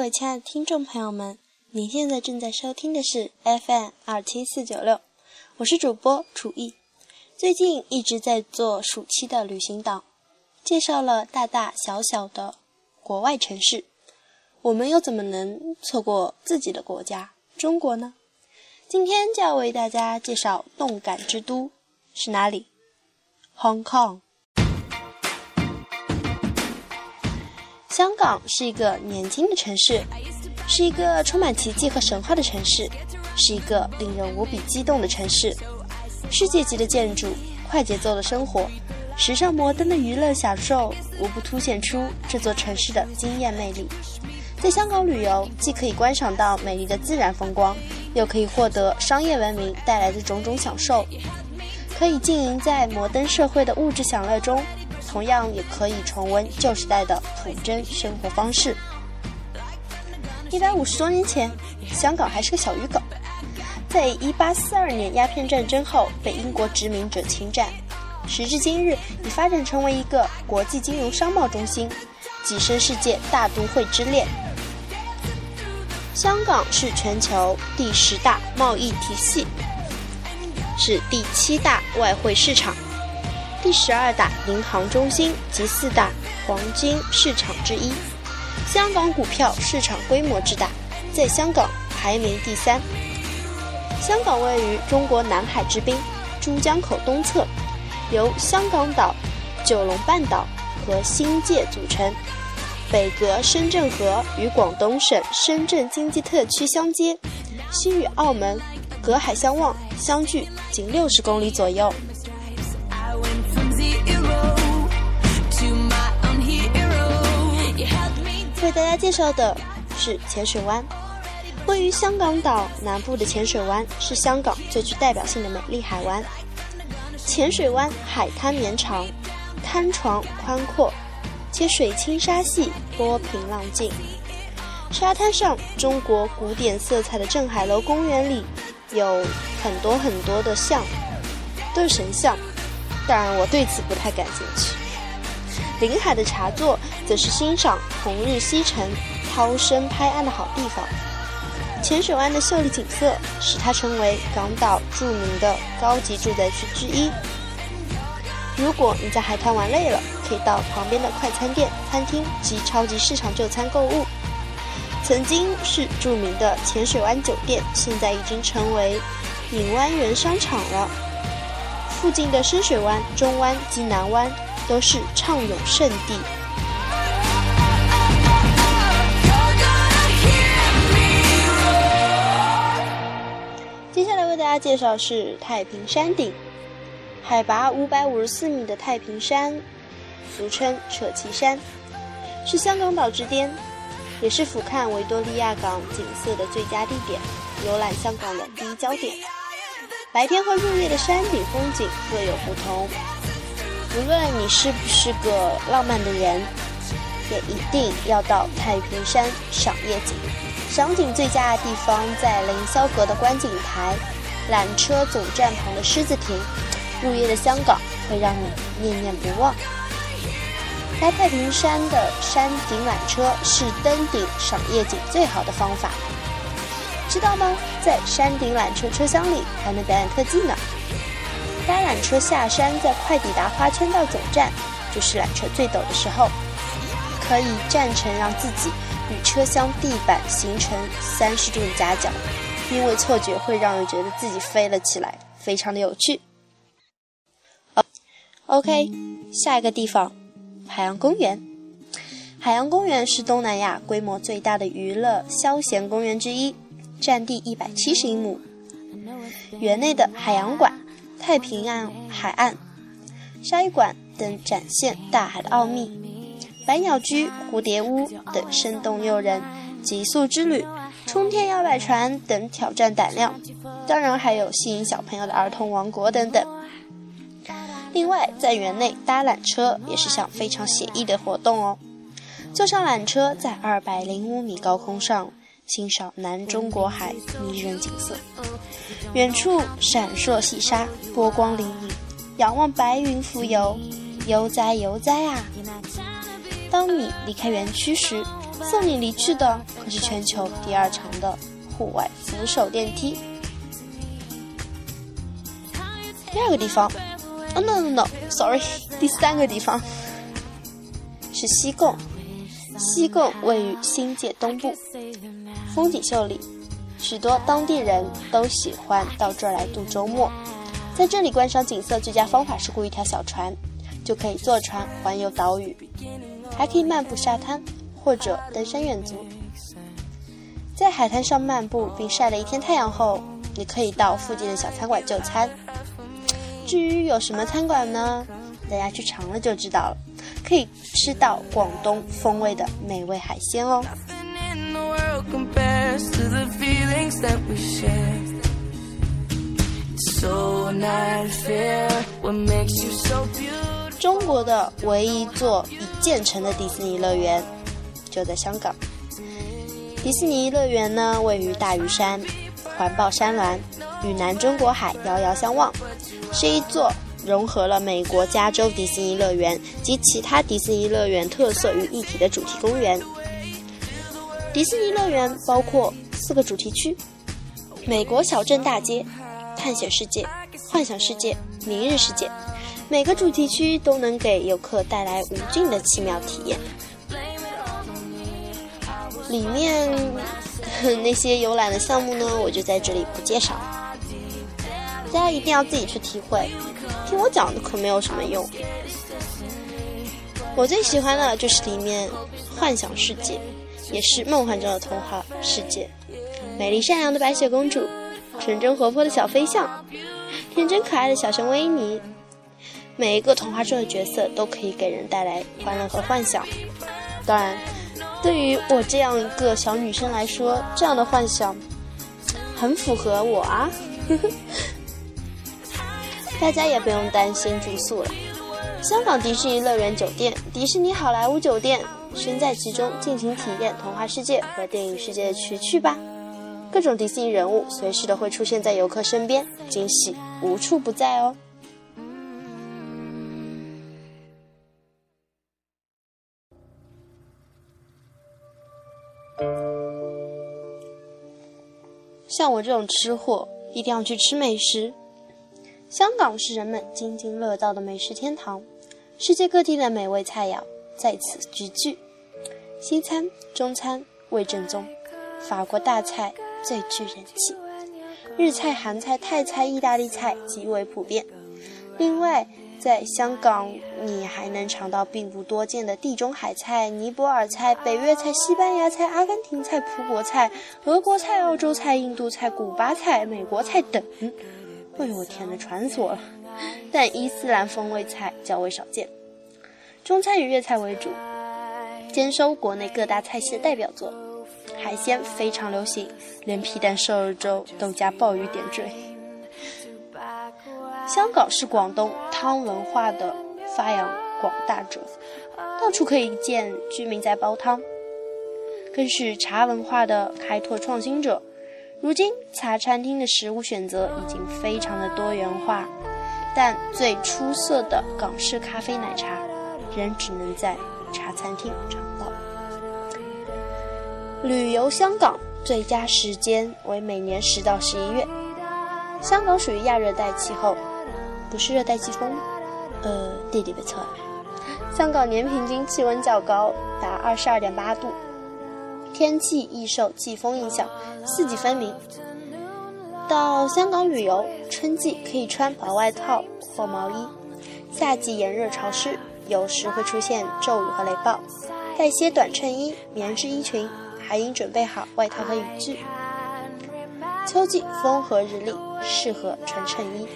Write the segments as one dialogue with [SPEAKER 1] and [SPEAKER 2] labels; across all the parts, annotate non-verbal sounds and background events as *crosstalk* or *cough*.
[SPEAKER 1] 各位亲爱的听众朋友们，您现在正在收听的是 FM 二七四九六，我是主播楚艺。最近一直在做暑期的旅行档，介绍了大大小小的国外城市，我们又怎么能错过自己的国家中国呢？今天就要为大家介绍动感之都是哪里？Hong Kong。香港是一个年轻的城市，是一个充满奇迹和神话的城市，是一个令人无比激动的城市。世界级的建筑，快节奏的生活，时尚摩登的娱乐享受，无不凸显出这座城市的惊艳魅力。在香港旅游，既可以观赏到美丽的自然风光，又可以获得商业文明带来的种种享受，可以经营在摩登社会的物质享乐中。同样也可以重温旧时代的朴真生活方式。一百五十多年前，香港还是个小渔港，在一八四二年鸦片战争后被英国殖民者侵占，时至今日已发展成为一个国际金融商贸中心，跻身世界大都会之列。香港是全球第十大贸易体系，是第七大外汇市场。第十二大银行中心及四大黄金市场之一，香港股票市场规模之大，在香港排名第三。香港位于中国南海之滨，珠江口东侧，由香港岛、九龙半岛和新界组成，北隔深圳河，与广东省深圳经济特区相接，西与澳门，隔海相望，相距仅六十公里左右。为大家介绍的是浅水湾，位于香港岛南部的浅水湾是香港最具代表性的美丽海湾。浅水湾海滩绵长，滩床宽阔，且水清沙细，波平浪静。沙滩上，中国古典色彩的镇海楼公园里有很多很多的像，都是神像。当然，我对此不太感兴趣。临海的茶座则是欣赏红日西沉、涛声拍岸的好地方。浅水湾的秀丽景色使它成为港岛著名的高级住宅区之一。如果你在海滩玩累了，可以到旁边的快餐店、餐厅及超级市场就餐购物。曾经是著名的浅水湾酒店，现在已经成为影湾园商场了。附近的深水湾、中湾及南湾。都是畅泳圣地。接下来为大家介绍是太平山顶，海拔五百五十四米的太平山，俗称扯旗山，是香港岛之巅，也是俯瞰维多利亚港景色的最佳地点，游览香港的第一焦点。白天和入夜的山顶风景各有不同。无论你是不是个浪漫的人，也一定要到太平山赏夜景。赏景最佳的地方在凌霄阁的观景台、缆车总站旁的狮子亭。入夜的香港会让你念念不忘。来太平山的山顶缆车是登顶赏夜景最好的方法，知道吗？在山顶缆车车厢里还能表演特技呢。搭缆车下山，在快抵达花圈道总站，就是缆车最陡的时候，可以站成让自己与车厢地板形成三十度的夹角，因为错觉会让人觉得自己飞了起来，非常的有趣。OK，下一个地方，海洋公园。海洋公园是东南亚规模最大的娱乐休闲公园之一，占地一百七十英亩，园内的海洋馆。太平洋海岸、鲨鱼馆等展现大海的奥秘，百鸟居、蝴蝶屋等生动诱人，极速之旅、冲天摇摆船等挑战胆量，当然还有吸引小朋友的儿童王国等等。另外，在园内搭缆车也是项非常写意的活动哦。坐上缆车，在二百零五米高空上。欣赏南中国海迷人景色，远处闪烁细沙，波光粼粼；仰望白云浮游，悠哉悠哉啊！当你离开园区时，送你离去的可是全球第二长的户外扶手电梯。第二个地方，哦 no no no，sorry，*laughs* 第三个地方是西贡。西贡位于新界东部，风景秀丽，许多当地人都喜欢到这儿来度周末。在这里观赏景色最佳方法是雇一条小船，就可以坐船环游岛屿，还可以漫步沙滩或者登山远足。在海滩上漫步并晒了一天太阳后，你可以到附近的小餐馆就餐。至于有什么餐馆呢？大家去尝了就知道了。可以吃到广东风味的美味海鲜哦。中国的唯一一座已建成的迪士尼乐园就在香港。迪士尼乐园呢，位于大屿山，环抱山峦，与南中国海遥遥相望，是一座。融合了美国加州迪士尼乐园及其他迪士尼乐园特色于一体的主题公园。迪士尼乐园包括四个主题区：美国小镇大街、探险世界、幻想世界、明日世界。每个主题区都能给游客带来无尽的奇妙体验。里面 *laughs* 那些游览的项目呢，我就在这里不介绍，大家一定要自己去体会。听我讲的可没有什么用。我最喜欢的就是里面幻想世界，也是梦幻中的童话世界。美丽善良的白雪公主，纯真活泼的小飞象，天真可爱的小熊维尼，每一个童话中的角色都可以给人带来欢乐和幻想。当然，对于我这样一个小女生来说，这样的幻想很符合我啊。*laughs* 大家也不用担心住宿了。香港迪士尼乐园酒店、迪士尼好莱坞酒店，身在其中，尽情体验童话世界和电影世界的奇趣吧。各种迪士尼人物随时都会出现在游客身边，惊喜无处不在哦。像我这种吃货，一定要去吃美食。香港是人们津津乐道的美食天堂，世界各地的美味菜肴在此集聚。西餐、中餐味正宗，法国大菜最具人气，日菜、韩菜、泰菜、意大利菜极为普遍。另外，在香港你还能尝到并不多见的地中海菜、尼泊尔菜、北越菜、西班牙菜、阿根廷菜、葡国菜、俄国菜、澳洲菜、印度菜、古巴菜、美国菜等。哎呦我天呐，馋死我了！但伊斯兰风味菜较为少见，中餐以粤菜为主，兼收国内各大菜系的代表作。海鲜非常流行，连皮蛋瘦肉粥都加鲍鱼点缀。香港是广东汤文化的发扬广大者，到处可以见居民在煲汤，更是茶文化的开拓创新者。如今茶餐厅的食物选择已经非常的多元化，但最出色的港式咖啡奶茶仍只能在茶餐厅尝到。旅游香港最佳时间为每年十到十一月。香港属于亚热带气候，不是热带季风。呃，弟弟的错。香港年平均气温较高，达二十二点八度。天气易受季风影响，四季分明。到香港旅游，春季可以穿薄外套或毛衣；夏季炎热潮湿，有时会出现骤雨和雷暴，带些短衬衣、棉质衣裙，还应准备好外套和雨具。秋季风和日丽，适合穿衬衣、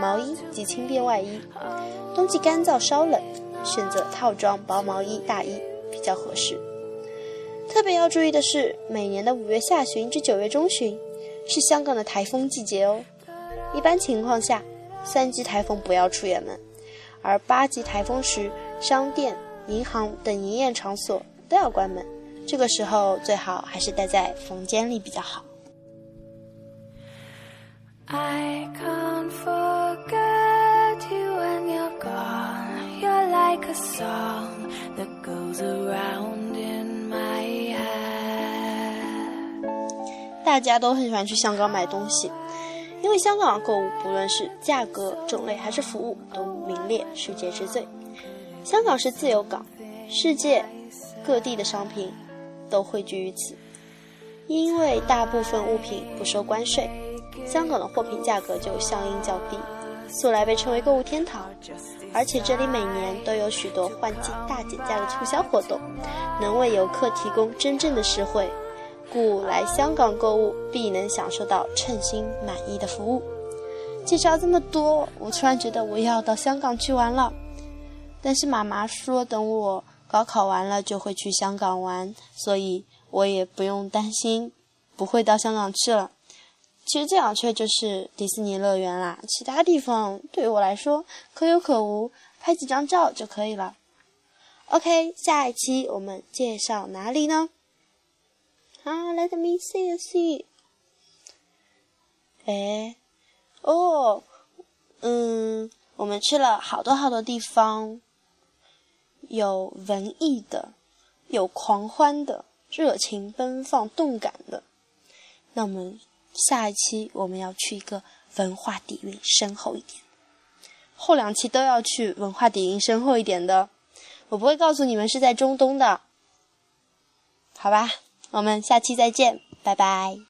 [SPEAKER 1] 毛衣及轻便外衣；冬季干燥稍冷，选择套装薄毛衣、大衣比较合适。特别要注意的是，每年的五月下旬至九月中旬是香港的台风季节哦。一般情况下，三级台风不要出远门，而八级台风时，商店、银行等营业场所都要关门。这个时候最好还是待在房间里比较好。I song that goes around in my head. 大家都很喜欢去香港买东西，因为香港的购物不论是价格、种类还是服务都名列世界之最，香港是自由港，世界各地的商品都汇聚于此，因为大部分物品不收关税，香港的货品价格就相应较低。素来被称为购物天堂。而且这里每年都有许多换季大减价的促销活动，能为游客提供真正的实惠。故来香港购物必能享受到称心满意的服务。介绍这么多，我突然觉得我要到香港去玩了。但是妈妈说等我高考完了就会去香港玩，所以我也不用担心不会到香港去了。其实最想去的就是迪士尼乐园啦，其他地方对于我来说可有可无，拍几张照就可以了。OK，下一期我们介绍哪里呢？啊，Let me see see。哎，哦，嗯，我们去了好多好多地方，有文艺的，有狂欢的，热情奔放、动感的。那我们下一期我们要去一个文化底蕴深厚一点，后两期都要去文化底蕴深厚一点的。我不会告诉你们是在中东的，好吧？我们下期再见，拜拜。